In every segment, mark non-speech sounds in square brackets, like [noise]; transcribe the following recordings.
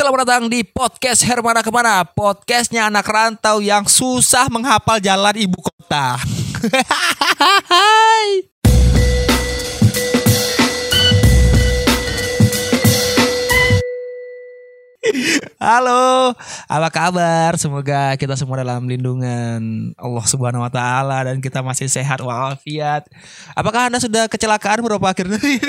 Selamat datang di podcast Hermana Ke mana Podcastnya anak rantau yang susah menghafal jalan ibu kota [laughs] Halo, apa kabar? Semoga kita semua dalam lindungan Allah Subhanahu wa taala dan kita masih sehat walafiat. Apakah Anda sudah kecelakaan beberapa akhirnya? [laughs]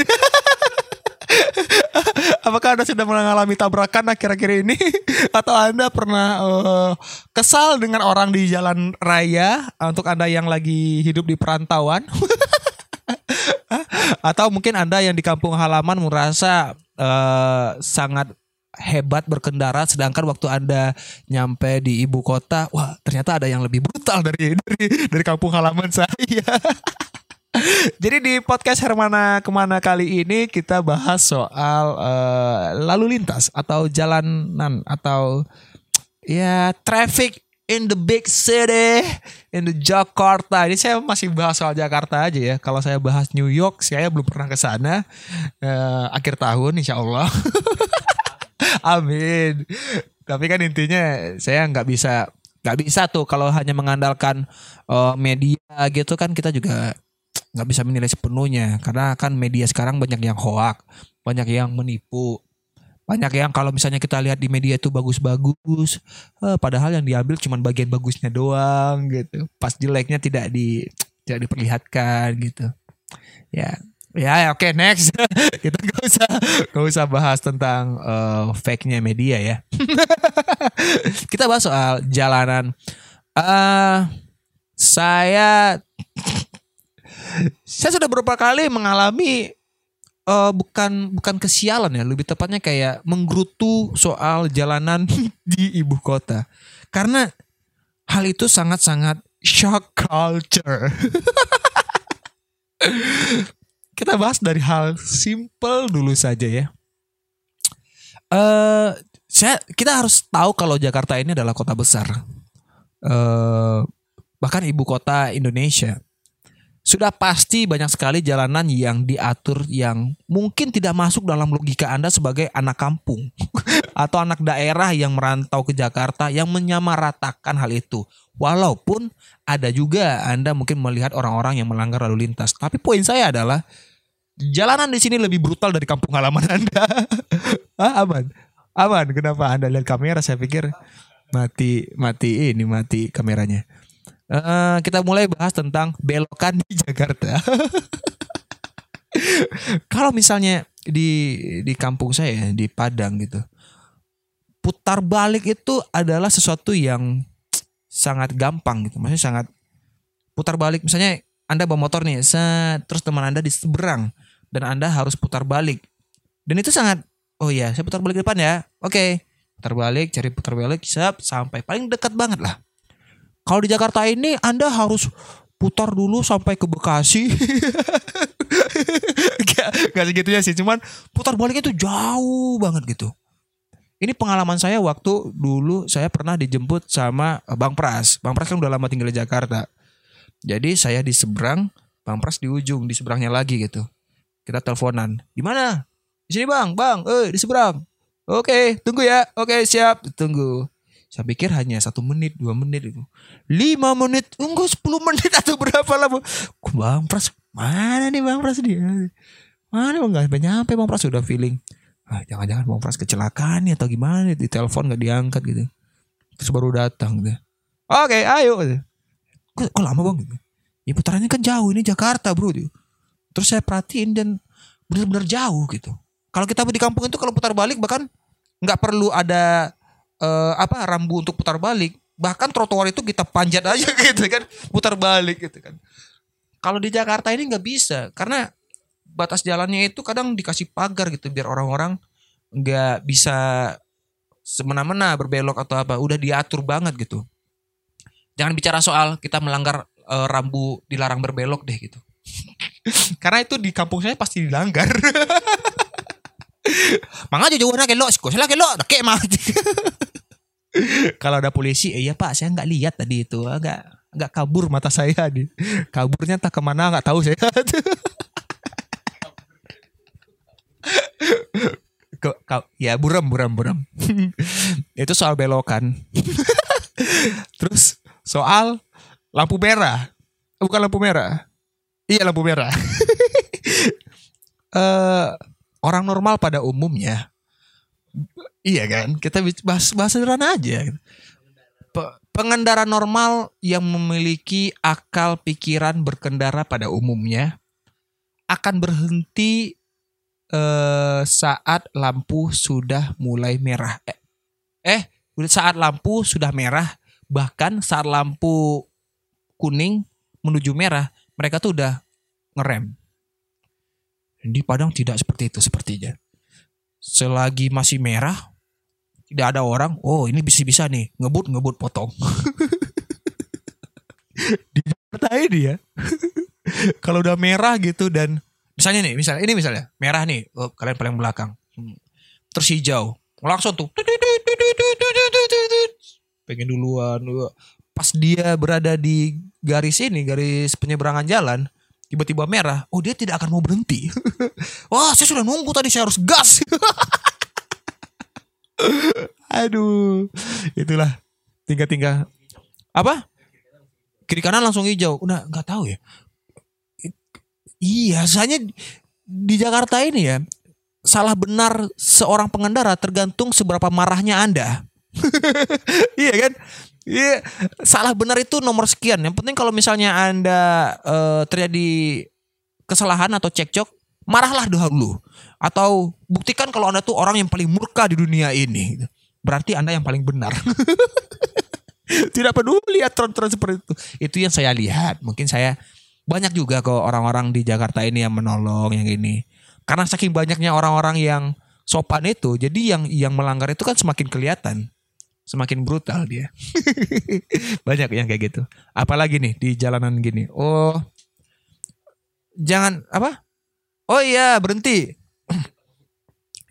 [laughs] Apakah Anda sudah mengalami tabrakan akhir-akhir ini [laughs] atau Anda pernah uh, kesal dengan orang di jalan raya untuk Anda yang lagi hidup di perantauan? [laughs] atau mungkin Anda yang di kampung halaman merasa uh, sangat hebat berkendara sedangkan waktu Anda nyampe di ibu kota wah ternyata ada yang lebih brutal dari dari dari kampung halaman saya. [laughs] Jadi di podcast Hermana ke mana kali ini kita bahas soal uh, lalu lintas atau jalanan atau ya traffic in the big city in the Jakarta. Ini saya masih bahas soal Jakarta aja ya. Kalau saya bahas New York, saya belum pernah ke sana. Uh, akhir tahun, insya Allah. [laughs] Amin. Tapi kan intinya saya nggak bisa nggak bisa tuh kalau hanya mengandalkan uh, media gitu kan kita juga nggak bisa menilai sepenuhnya karena kan media sekarang banyak yang hoak, banyak yang menipu, banyak yang kalau misalnya kita lihat di media itu bagus-bagus, eh, padahal yang diambil cuma bagian bagusnya doang gitu, pas jeleknya tidak di tidak diperlihatkan gitu, ya. Ya, oke okay, next. [laughs] kita gak usah gak usah bahas tentang uh, fake-nya media ya. [laughs] kita bahas soal jalanan. Uh, saya saya sudah beberapa kali mengalami uh, bukan bukan kesialan ya, lebih tepatnya kayak menggerutu soal jalanan [laughs] di ibu kota. Karena hal itu sangat-sangat shock culture. [laughs] Kita bahas dari hal simple dulu saja ya. Uh, saya kita harus tahu kalau Jakarta ini adalah kota besar. Uh, bahkan ibu kota Indonesia sudah pasti banyak sekali jalanan yang diatur yang mungkin tidak masuk dalam logika Anda sebagai anak kampung [laughs] atau anak daerah yang merantau ke Jakarta yang menyamaratakan hal itu. Walaupun ada juga Anda mungkin melihat orang-orang yang melanggar lalu lintas. Tapi poin saya adalah jalanan di sini lebih brutal dari kampung halaman Anda. [laughs] ah, aman. Aman. Kenapa Anda lihat kamera saya pikir mati mati ini mati kameranya. Uh, kita mulai bahas tentang belokan di Jakarta. [laughs] Kalau misalnya di di kampung saya di Padang gitu, putar balik itu adalah sesuatu yang sangat gampang gitu. Maksudnya sangat putar balik. Misalnya Anda bawa motor nih, set, terus teman Anda di seberang dan Anda harus putar balik. Dan itu sangat oh iya, saya putar balik depan ya. Oke. Okay. Putar balik, cari putar balik, siap sampai paling dekat banget lah kalau di Jakarta ini Anda harus putar dulu sampai ke Bekasi. [laughs] gak, gak segitunya sih, cuman putar balik itu jauh banget gitu. Ini pengalaman saya waktu dulu saya pernah dijemput sama Bang Pras. Bang Pras kan udah lama tinggal di Jakarta. Jadi saya di seberang, Bang Pras di ujung, di seberangnya lagi gitu. Kita teleponan. Di mana? Di sini Bang, Bang, eh di seberang. Oke, tunggu ya. Oke, siap. Tunggu. Saya pikir hanya satu menit, dua menit itu. Lima menit, enggak sepuluh menit atau berapa lama. Bang Pras, mana nih Bang Pras dia? Mana Bang nggak nyampe Bang Pras sudah feeling. Ah, jangan-jangan Bang Pras kecelakaan nih atau gimana? Di telepon nggak diangkat gitu. Terus baru datang gitu. Oke, ayo. Kok, kok lama Bang? Gitu. Ya putarannya kan jauh, ini Jakarta bro. Terus saya perhatiin dan benar-benar jauh gitu. Kalau kita di kampung itu kalau putar balik bahkan nggak perlu ada uh, apa rambu untuk putar balik. Bahkan trotoar itu kita panjat aja [laughs] gitu kan putar balik gitu kan. Kalau di Jakarta ini nggak bisa karena batas jalannya itu kadang dikasih pagar gitu biar orang-orang nggak bisa semena-mena berbelok atau apa. Udah diatur banget gitu. Jangan bicara soal kita melanggar uh, rambu dilarang berbelok deh gitu. [laughs] Karena itu di kampung saya pasti dilanggar. [laughs] Mangga jauh nak sih saya kelok, nak. Kalau ada polisi, iya pak, saya nggak lihat tadi itu, agak nggak kabur mata saya nih. Kaburnya tak ke mana nggak tahu saya. Ke, ke, ya buram buram buram. itu soal belokan. Terus soal lampu merah. Bukan lampu merah. Iya lampu merah. uh, orang normal pada umumnya. Iya kan? Kita bahas bahas sederhana aja. Pengendara normal yang memiliki akal pikiran berkendara pada umumnya akan berhenti eh, saat lampu sudah mulai merah. Eh, eh, saat lampu sudah merah, bahkan saat lampu kuning menuju merah, mereka tuh udah ngerem. Di Padang tidak seperti itu sepertinya. Selagi masih merah, tidak ada orang, oh ini bisa-bisa nih, ngebut ngebut potong. Di Jakarta ini ya. Kalau udah merah gitu dan misalnya nih, misalnya ini misalnya merah nih, oh, kalian paling belakang, terus hijau, langsung tuh, pengen duluan, pas dia berada di garis ini, garis penyeberangan jalan, tiba-tiba merah, oh dia tidak akan mau berhenti. [laughs] Wah, saya sudah nunggu tadi, saya harus gas. [laughs] Aduh, itulah tinggal-tinggal apa? Kiri kanan langsung hijau. Udah nggak tahu ya. Iya, soalnya di Jakarta ini ya salah benar seorang pengendara tergantung seberapa marahnya Anda. [laughs] iya kan? Iya, salah benar itu nomor sekian. Yang penting kalau misalnya Anda uh, terjadi kesalahan atau cekcok, marahlah dulu. Atau buktikan kalau Anda tuh orang yang paling murka di dunia ini. Berarti Anda yang paling benar. [laughs] Tidak peduli aturan-aturan seperti itu. Itu yang saya lihat. Mungkin saya banyak juga kok orang-orang di Jakarta ini yang menolong yang ini. Karena saking banyaknya orang-orang yang sopan itu, jadi yang yang melanggar itu kan semakin kelihatan. Semakin brutal dia. [laughs] Banyak yang kayak gitu. Apalagi nih di jalanan gini. Oh. Jangan apa? Oh iya, berhenti.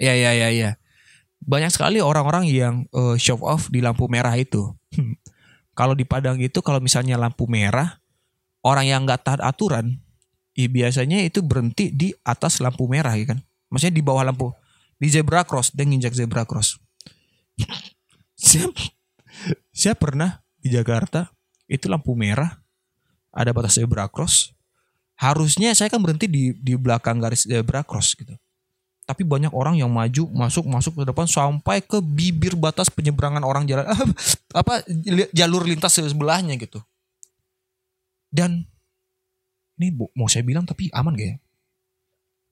Ya ya ya ya. Banyak sekali orang-orang yang uh, show off di lampu merah itu. kalau di Padang itu kalau misalnya lampu merah orang yang nggak taat aturan, ya biasanya itu berhenti di atas lampu merah ya kan. Maksudnya di bawah lampu di zebra cross dan nginjak zebra cross. saya, saya pernah di Jakarta itu lampu merah ada batas zebra cross. Harusnya saya kan berhenti di di belakang garis zebra cross gitu. Tapi banyak orang yang maju masuk masuk ke depan sampai ke bibir batas penyeberangan orang jalan apa jalur lintas sebelahnya gitu. Dan ini mau saya bilang tapi aman gak ya?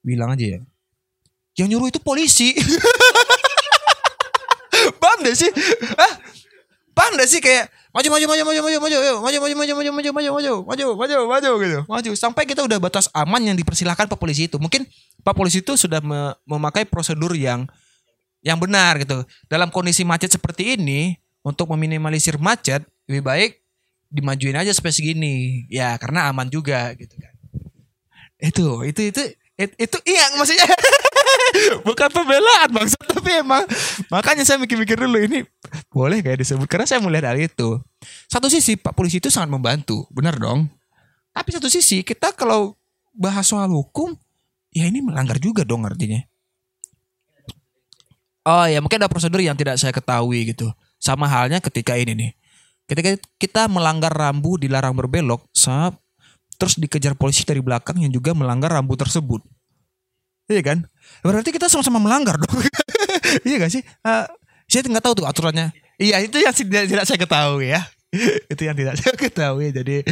Bilang aja ya. Yang nyuruh itu polisi. Paham gak sih? Hah? Paham gak sih kayak maju maju maju maju maju maju maju maju maju maju maju maju maju maju maju maju maju gitu maju sampai kita udah batas aman yang dipersilahkan pak polisi itu mungkin pak polisi itu sudah memakai prosedur yang yang benar gitu. Dalam kondisi macet seperti ini untuk meminimalisir macet lebih baik dimajuin aja sampai segini. Ya karena aman juga gitu kan. Itu itu itu itu, itu iya maksudnya. [laughs] Bukan pembelaan maksud tapi emang. Makanya saya mikir-mikir dulu ini boleh kayak disebut? Karena saya melihat hal itu. Satu sisi pak polisi itu sangat membantu. Benar dong. Tapi satu sisi kita kalau bahas soal hukum ya ini melanggar juga dong artinya oh ya mungkin ada prosedur yang tidak saya ketahui gitu sama halnya ketika ini nih Ketika kita melanggar rambu dilarang berbelok, saat terus dikejar polisi dari belakang yang juga melanggar rambu tersebut. Iya kan? Berarti kita sama-sama melanggar dong. [laughs] iya gak sih? Uh, saya nggak tahu tuh aturannya. Iya itu yang tidak, tidak saya ketahui ya. [laughs] itu yang tidak saya ketahui. Jadi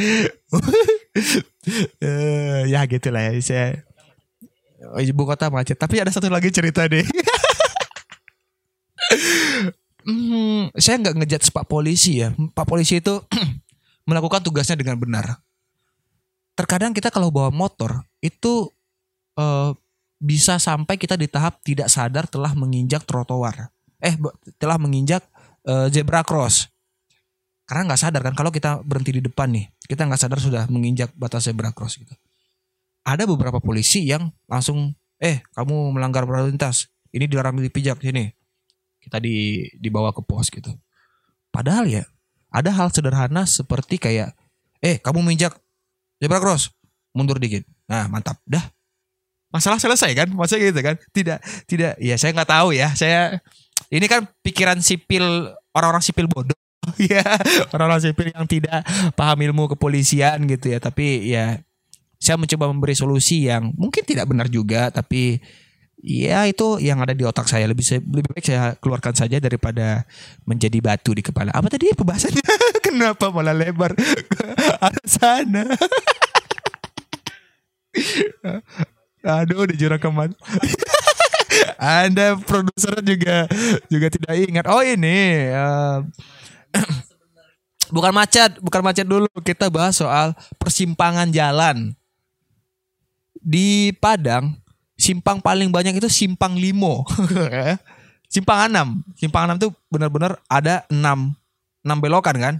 uh, [laughs] ya gitulah ya. Saya ibu kota macet. Tapi ada satu lagi cerita deh. [laughs] hmm, saya nggak ngejat pak polisi ya. Pak polisi itu [clears throat] melakukan tugasnya dengan benar. Terkadang kita kalau bawa motor itu uh, bisa sampai kita di tahap tidak sadar telah menginjak trotoar. Eh, telah menginjak uh, zebra cross. Karena nggak sadar kan kalau kita berhenti di depan nih, kita nggak sadar sudah menginjak batas zebra cross gitu. Ada beberapa polisi yang langsung, eh kamu melanggar lalu lintas, ini dilarang dipijak sini kita di dibawa ke pos gitu. Padahal ya ada hal sederhana seperti kayak eh kamu menginjak zebra cross mundur dikit. Nah, mantap. Dah. masalah selesai kan maksudnya gitu kan tidak tidak ya saya nggak tahu ya saya ini kan pikiran sipil orang-orang sipil bodoh [laughs] ya orang-orang sipil yang tidak paham ilmu kepolisian gitu ya tapi ya saya mencoba memberi solusi yang mungkin tidak benar juga tapi ya itu yang ada di otak saya. Lebih lebih baik saya keluarkan saja daripada menjadi batu di kepala. Apa tadi pembahasannya? [laughs] Kenapa malah lebar [laughs] ke sana? [laughs] Aduh di jurang keman anda produser juga juga tidak ingat. Oh ini uh, [clears throat] bukan macet bukan macet dulu. Kita bahas soal persimpangan jalan di Padang simpang paling banyak itu simpang limo. [laughs] Simpang enam. Simpang enam tuh benar-benar ada enam enam belokan kan?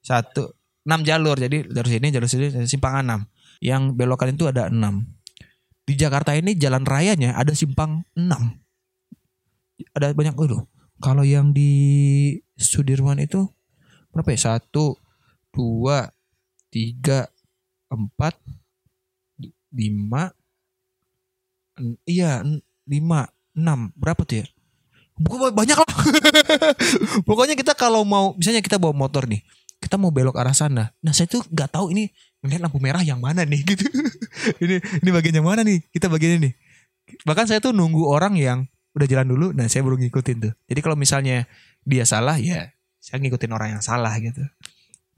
Satu enam jalur. Jadi dari sini jalur sini simpang enam. Yang belokan itu ada enam. Di Jakarta ini jalan rayanya ada simpang enam. Ada banyak dulu kalau yang di Sudirman itu berapa ya? Satu dua tiga empat lima iya lima enam. Berapa tuh ya? Bukan banyak lah [laughs] pokoknya kita kalau mau misalnya kita bawa motor nih kita mau belok arah sana. Nah saya tuh nggak tahu ini ngeliat lampu merah yang mana nih [laughs] gitu. Ini ini bagian yang mana nih? Kita bagian ini. Bahkan saya tuh nunggu orang yang udah jalan dulu nah saya baru ngikutin tuh. Jadi kalau misalnya dia salah ya saya ngikutin orang yang salah gitu.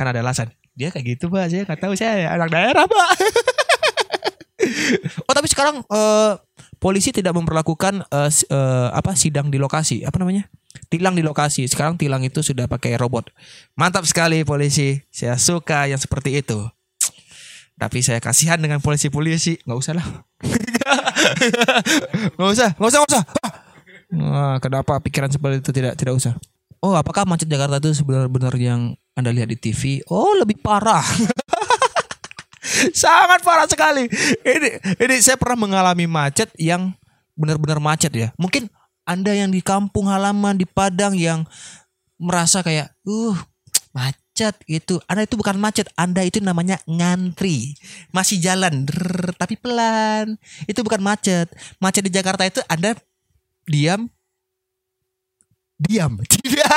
Kan ada alasan. Dia kayak gitu pak. Saya nggak tahu saya anak daerah pak [laughs] [laughs] oh tapi sekarang uh, polisi tidak memperlakukan uh, uh, apa sidang di lokasi. Apa namanya? Tilang di lokasi. Sekarang tilang itu sudah pakai robot. Mantap sekali polisi. Saya suka yang seperti itu. Tapi saya kasihan dengan polisi-polisi. Nggak usah lah. [laughs] Nggak usah nggak usah nggak usah. Wah, kenapa pikiran seperti itu tidak tidak usah? Oh apakah macet Jakarta itu sebenarnya yang anda lihat di TV oh lebih parah [laughs] [laughs] sangat parah sekali. Ini ini saya pernah mengalami macet yang benar-benar macet ya. Mungkin Anda yang di kampung halaman di Padang yang merasa kayak uh macet itu. Anda itu bukan macet, Anda itu namanya ngantri. Masih jalan drrr, tapi pelan. Itu bukan macet. Macet di Jakarta itu Anda diam diam. [laughs] Tidak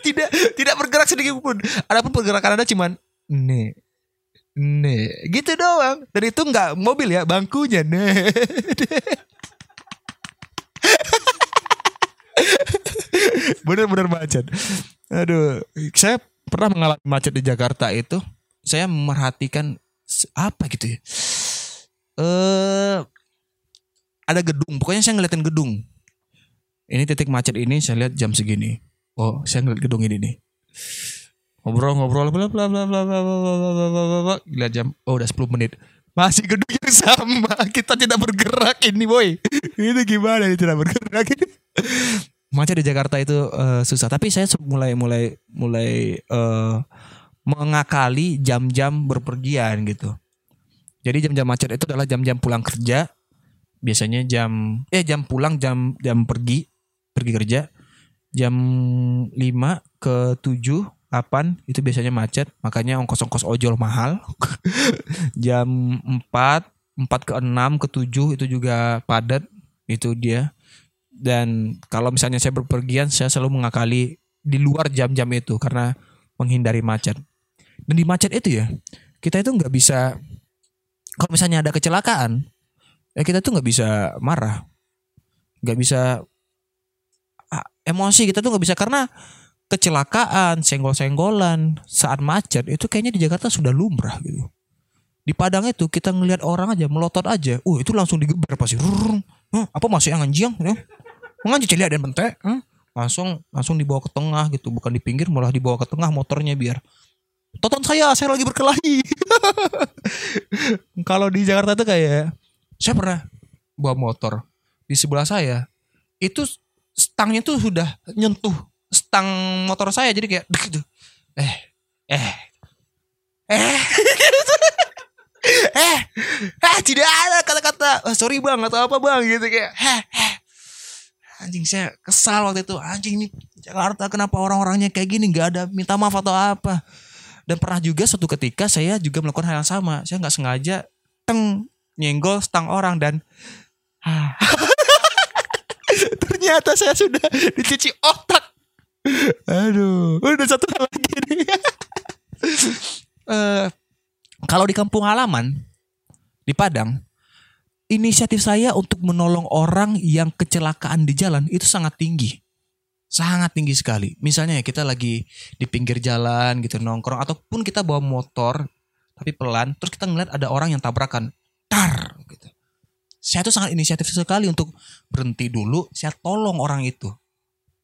tidak tidak bergerak sedikit pun. Adapun pergerakan Anda cuman nih Nih, gitu doang. Dan itu nggak mobil ya, bangkunya. Nih. Bener-bener macet. Aduh, saya pernah mengalami macet di Jakarta itu. Saya merhatikan apa gitu ya. Eh ada gedung, pokoknya saya ngeliatin gedung. Ini titik macet ini saya lihat jam segini. Oh, saya ngeliat gedung ini nih ngobrol-ngobrol bla bla bla bla bla bla bla bla bla bla lihat jam oh udah 10 menit masih yang sama kita tidak bergerak ini boy ini gimana ini tidak bergerak ini macet di Jakarta itu uh, susah tapi saya mulai mulai mulai uh, mengakali jam-jam berpergian gitu jadi jam-jam macet itu adalah jam-jam pulang kerja biasanya jam eh jam pulang jam jam pergi pergi kerja jam 5 ke 7 8 itu biasanya macet makanya ongkos-ongkos ojol mahal. [laughs] Jam 4 4 ke 6 ke 7 itu juga padat itu dia. Dan kalau misalnya saya berpergian saya selalu mengakali di luar jam-jam itu karena menghindari macet. Dan di macet itu ya kita itu nggak bisa kalau misalnya ada kecelakaan ya kita tuh nggak bisa marah. Nggak bisa ah, emosi kita tuh nggak bisa karena kecelakaan, senggol-senggolan saat macet itu kayaknya di Jakarta sudah lumrah gitu. Di Padang itu kita ngelihat orang aja melotot aja, uh itu langsung digeber pasti. Huh, apa masih yang anjing? Ya? Menganjing celiak dan bentek, huh? langsung langsung dibawa ke tengah gitu, bukan di pinggir malah dibawa ke tengah motornya biar tonton saya, saya lagi berkelahi. Kalau di Jakarta tuh kayak saya pernah bawa motor di sebelah saya itu stangnya tuh sudah nyentuh stang motor saya jadi kayak gitu eh eh. Eh. Eh. Eh tidak ada kata-kata. Oh, sorry bang atau apa bang gitu kayak eh eh. Anjing saya kesal waktu itu. Anjing ini Jakarta kenapa orang-orangnya kayak gini? Nggak ada minta maaf atau apa. Dan pernah juga suatu ketika saya juga melakukan hal yang sama. Saya nggak sengaja teng nyenggol stang orang dan [laughs] ternyata saya sudah dicuci otak. Aduh, udah satu hal lagi nih. Eh, kalau di kampung halaman di Padang, inisiatif saya untuk menolong orang yang kecelakaan di jalan itu sangat tinggi. Sangat tinggi sekali. Misalnya ya kita lagi di pinggir jalan gitu nongkrong ataupun kita bawa motor tapi pelan terus kita ngeliat ada orang yang tabrakan. Tar gitu. Saya tuh sangat inisiatif sekali untuk berhenti dulu, saya tolong orang itu.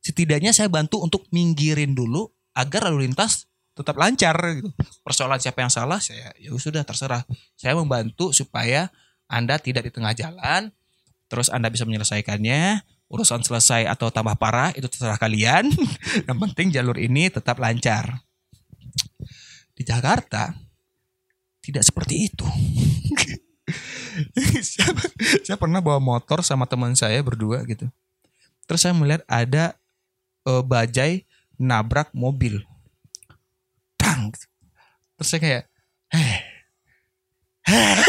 Setidaknya saya bantu untuk minggirin dulu agar lalu lintas tetap lancar gitu. Persoalan siapa yang salah saya ya sudah terserah. Saya membantu supaya Anda tidak di tengah jalan terus Anda bisa menyelesaikannya. Urusan selesai atau tambah parah itu terserah kalian. [laughs] yang penting jalur ini tetap lancar. Di Jakarta tidak seperti itu. [laughs] saya, saya pernah bawa motor sama teman saya berdua gitu. Terus saya melihat ada uh, bajai nabrak mobil. Tang terus saya kayak heh [laughs]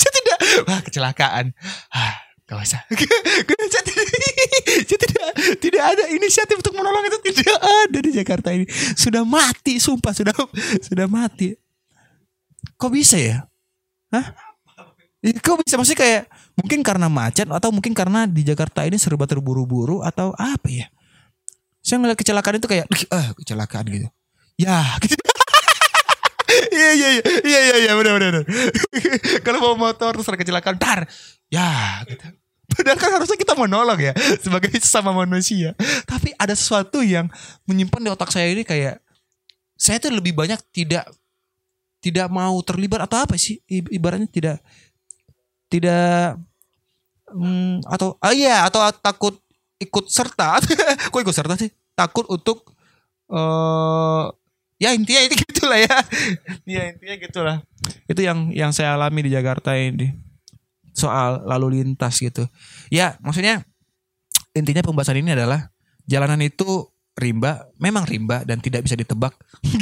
saya tidak wah kecelakaan. Ah gak usah [laughs] saya tidak, tidak tidak ada inisiatif untuk menolong itu. Tidak ada di Jakarta ini. Sudah mati sumpah sudah sudah mati. Kok bisa ya? Hah? Ya, kok bisa? Maksudnya kayak mungkin karena macet atau mungkin karena di Jakarta ini serba terburu-buru atau apa ya? Saya ngeliat kecelakaan itu kayak ah kecelakaan gitu. Ya gitu. [laughs] Iya iya iya iya iya benar benar [laughs] kalau bawa motor terus ada kecelakaan tar ya gitu. Padahal kan harusnya kita menolong ya sebagai sesama manusia. Tapi ada sesuatu yang menyimpan di otak saya ini kayak saya tuh lebih banyak tidak tidak mau terlibat atau apa sih ibaratnya tidak tidak hmm, atau ah iya atau takut ikut serta. [laughs] Kok ikut serta sih takut untuk uh, ya intinya itu [laughs] gitulah ya. Ya intinya gitulah. Itu yang yang saya alami di Jakarta ini. Soal lalu lintas gitu. Ya maksudnya intinya pembahasan ini adalah jalanan itu rimba memang rimba dan tidak bisa ditebak. [laughs]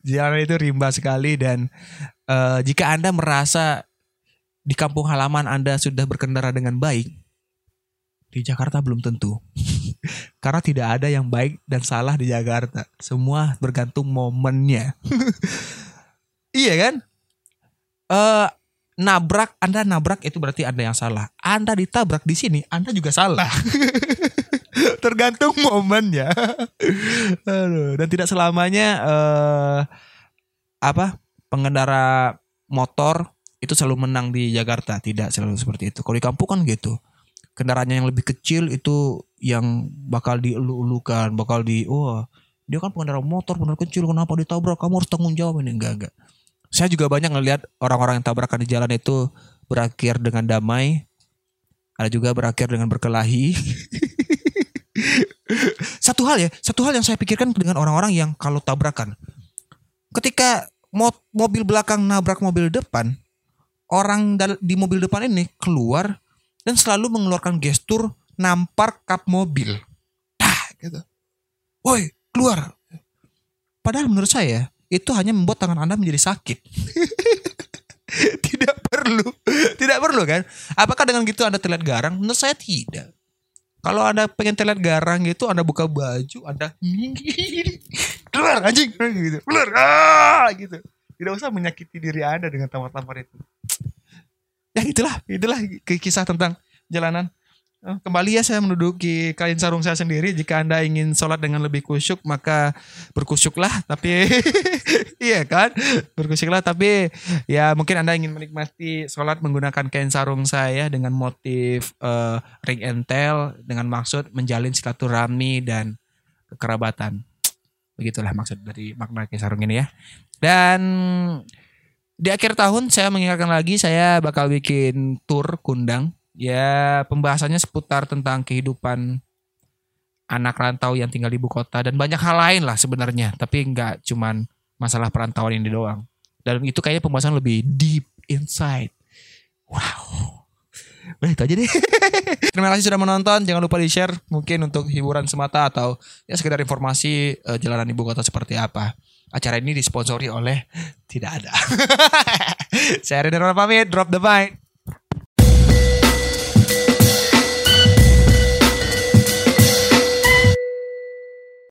Jalanan itu rimba sekali dan uh, jika anda merasa di kampung halaman anda sudah berkendara dengan baik di Jakarta belum tentu. [laughs] Karena tidak ada yang baik dan salah di Jakarta. Semua bergantung momennya. [laughs] iya kan? Uh, nabrak, Anda nabrak itu berarti Anda yang salah. Anda ditabrak di sini, Anda juga salah. [laughs] Tergantung momennya. Aduh, dan tidak selamanya uh, apa pengendara motor itu selalu menang di Jakarta. Tidak selalu seperti itu. Kalau di kampung kan gitu kendaraannya yang lebih kecil itu yang bakal dielu-elukan, bakal di wah, oh, dia kan pengendara motor pengendara kecil kenapa ditabrak? Kamu harus tanggung jawab ini enggak enggak. Saya juga banyak ngelihat orang-orang yang tabrakan di jalan itu berakhir dengan damai. Ada juga berakhir dengan berkelahi. [laughs] satu hal ya, satu hal yang saya pikirkan dengan orang-orang yang kalau tabrakan. Ketika mobil belakang nabrak mobil depan, orang di mobil depan ini keluar dan selalu mengeluarkan gestur nampar kap mobil. Dah, gitu. Woi, keluar. Padahal menurut saya itu hanya membuat tangan Anda menjadi sakit. [laughs] tidak perlu, tidak perlu kan? Apakah dengan gitu Anda terlihat garang? Menurut saya tidak. Kalau Anda pengen terlihat garang gitu, Anda buka baju, Anda keluar anjing gitu. Keluar ah gitu. Tidak usah menyakiti diri Anda dengan tampar-tampar itu ya itulah itulah kisah tentang jalanan. Oh, kembali ya saya menduduki kain sarung saya sendiri. Jika anda ingin sholat dengan lebih kusyuk maka berkusyuklah tapi [laughs] iya kan? Berkusyuklah tapi ya mungkin anda ingin menikmati sholat menggunakan kain sarung saya dengan motif uh, ring entel dengan maksud menjalin silaturahmi dan kekerabatan. Begitulah maksud dari makna kain sarung ini ya. Dan di akhir tahun saya mengingatkan lagi saya bakal bikin tour kundang. Ya pembahasannya seputar tentang kehidupan anak rantau yang tinggal di ibu kota dan banyak hal lain lah sebenarnya. Tapi nggak cuman masalah perantauan ini doang. Dan itu kayaknya pembahasan lebih deep inside. Wow. Nah itu aja deh. [laughs] Terima kasih sudah menonton. Jangan lupa di share mungkin untuk hiburan semata atau ya sekedar informasi uh, jalanan ibu kota seperti apa. Acara ini disponsori oleh tidak ada. [laughs] Saya Ronald pamit, drop the mic.